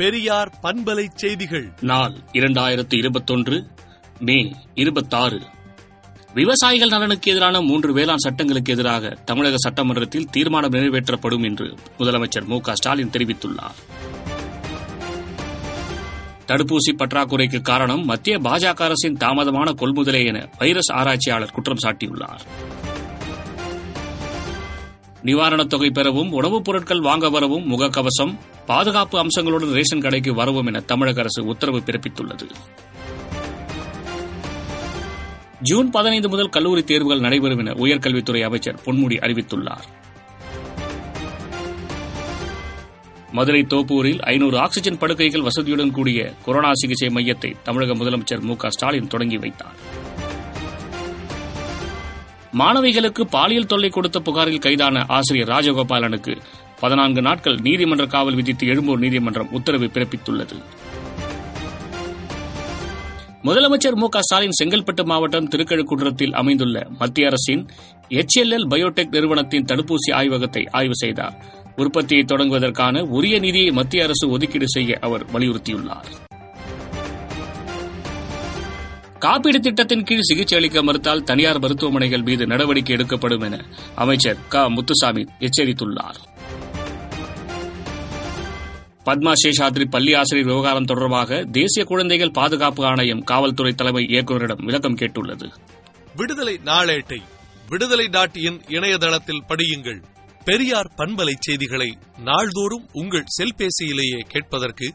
பெரியார் பண்பலை செய்திகள். நாள் இரண்டாயிரத்து இருபத்தொன்று மே இருபத்தாறு. விவசாயிகள் நலனுக்கு எதிரான மூன்று வேளாண் சட்டங்களுக்கு எதிராக தமிழக சட்டமன்றத்தில் தீர்மானம் நிறைவேற்றப்படும் என்று முதலமைச்சர் மு க ஸ்டாலின் தெரிவித்துள்ளார். தடுப்பூசி பற்றாக்குறைக்கு காரணம் மத்திய பாஜக அரசின் தாமதமான கொள்முதலே என வைரஸ் ஆராய்ச்சியாளர் குற்றம் சாட்டியுள்ளார். நிவாரணத் தொகை பெறவும் உணவுப் பொருட்கள் வாங்க வரவும் முகக்கவசம் பாதுகாப்பு அம்சங்களுடன் ரேஷன் கடைக்கு வரவும் என தமிழக அரசு உத்தரவு பிறப்பித்துள்ளது. ஜூன் பதினைந்து முதல் கல்லூரி தேர்வுகள் நடைபெறும் என உயர்கல்வித்துறை அமைச்சர் பொன்முடி அறிவித்துள்ளார். மதுரை தோப்பூரில் ஐநூறு ஆக்ஸிஜன் படுக்கைகள் வசதியுடன் கூடிய கொரோனா சிகிச்சை மையத்தை தமிழக முதலமைச்சர் மு க ஸ்டாலின் தொடங்கி வைத்தார். மாணவிகளுக்கு பாலியல் தொல்லை கொடுத்த புகாரில் கைதான ஆசிரியர் ராஜகோபாலனுக்கு பதினான்கு நாட்கள் நீதிமன்ற காவல் விதித்து எழும்பூர் நீதிமன்றம் உத்தரவு பிறப்பித்துள்ளது. முதலமைச்சர் மு க ஸ்டாலின் செங்கல்பட்டு மாவட்டம் திருக்கழுக்குன்றத்தில் அமைந்துள்ள மத்திய அரசின் எச்எல்எல் பயோடெக் நிறுவனத்தின் தடுப்பூசி ஆய்வகத்தை ஆய்வு செய்தார். உற்பத்தியை தொடங்குவதற்கான உரிய நிதியை மத்திய அரசு ஒதுக்கீடு செய்ய அவர் வலியுறுத்தியுள்ளார். காப்பீடு திட்டத்தின் கீழ் சிகிச்சை அளிக்க மறுத்தால் தனியார் மருத்துவமனைகள் மீது நடவடிக்கை எடுக்கப்படும் என அமைச்சர் க. முத்துசாமி எச்சரித்துள்ளார். பத்மா சேஷாத்ரி பள்ளி ஆசிரியர் விவகாரம் தொடர்பாக தேசிய குழந்தைகள் பாதுகாப்பு ஆணையம் காவல்துறை தலைமை இயக்குநரிடம் விளக்கம் கேட்டுள்ளது. விடுதலை நாளேட்டை விடுதலை டாட் இன் இணையதளத்தில் படியுங்கள். பெரியார் பண்பலை செய்திகளை நாள்தோறும் உங்கள் செல்பேசியிலேயே கேட்பதற்கு